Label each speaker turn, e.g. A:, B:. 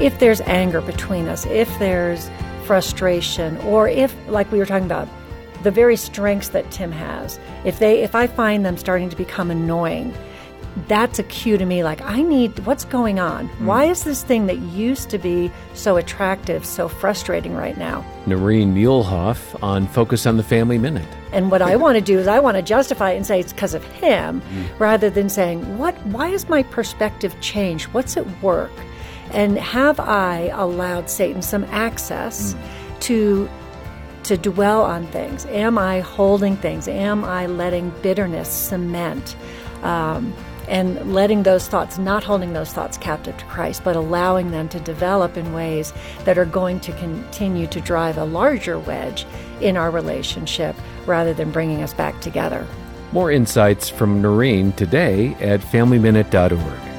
A: if there's anger between us, if there's frustration, or if, like we were talking about, the very strengths that Tim has, if they if I find them starting to become annoying, that's a cue to me like I need what's going on? Mm. Why is this thing that used to be so attractive so frustrating right now?
B: Noreen Muehlhoff on Focus on the Family Minute.
A: And what I want to do is I want to justify it and say it's because of him mm. rather than saying, What why has my perspective changed? What's at work? And have I allowed Satan some access mm. to to dwell on things? Am I holding things? Am I letting bitterness cement? Um, and letting those thoughts, not holding those thoughts captive to Christ, but allowing them to develop in ways that are going to continue to drive a larger wedge in our relationship rather than bringing us back together.
B: More insights from Noreen today at FamilyMinute.org.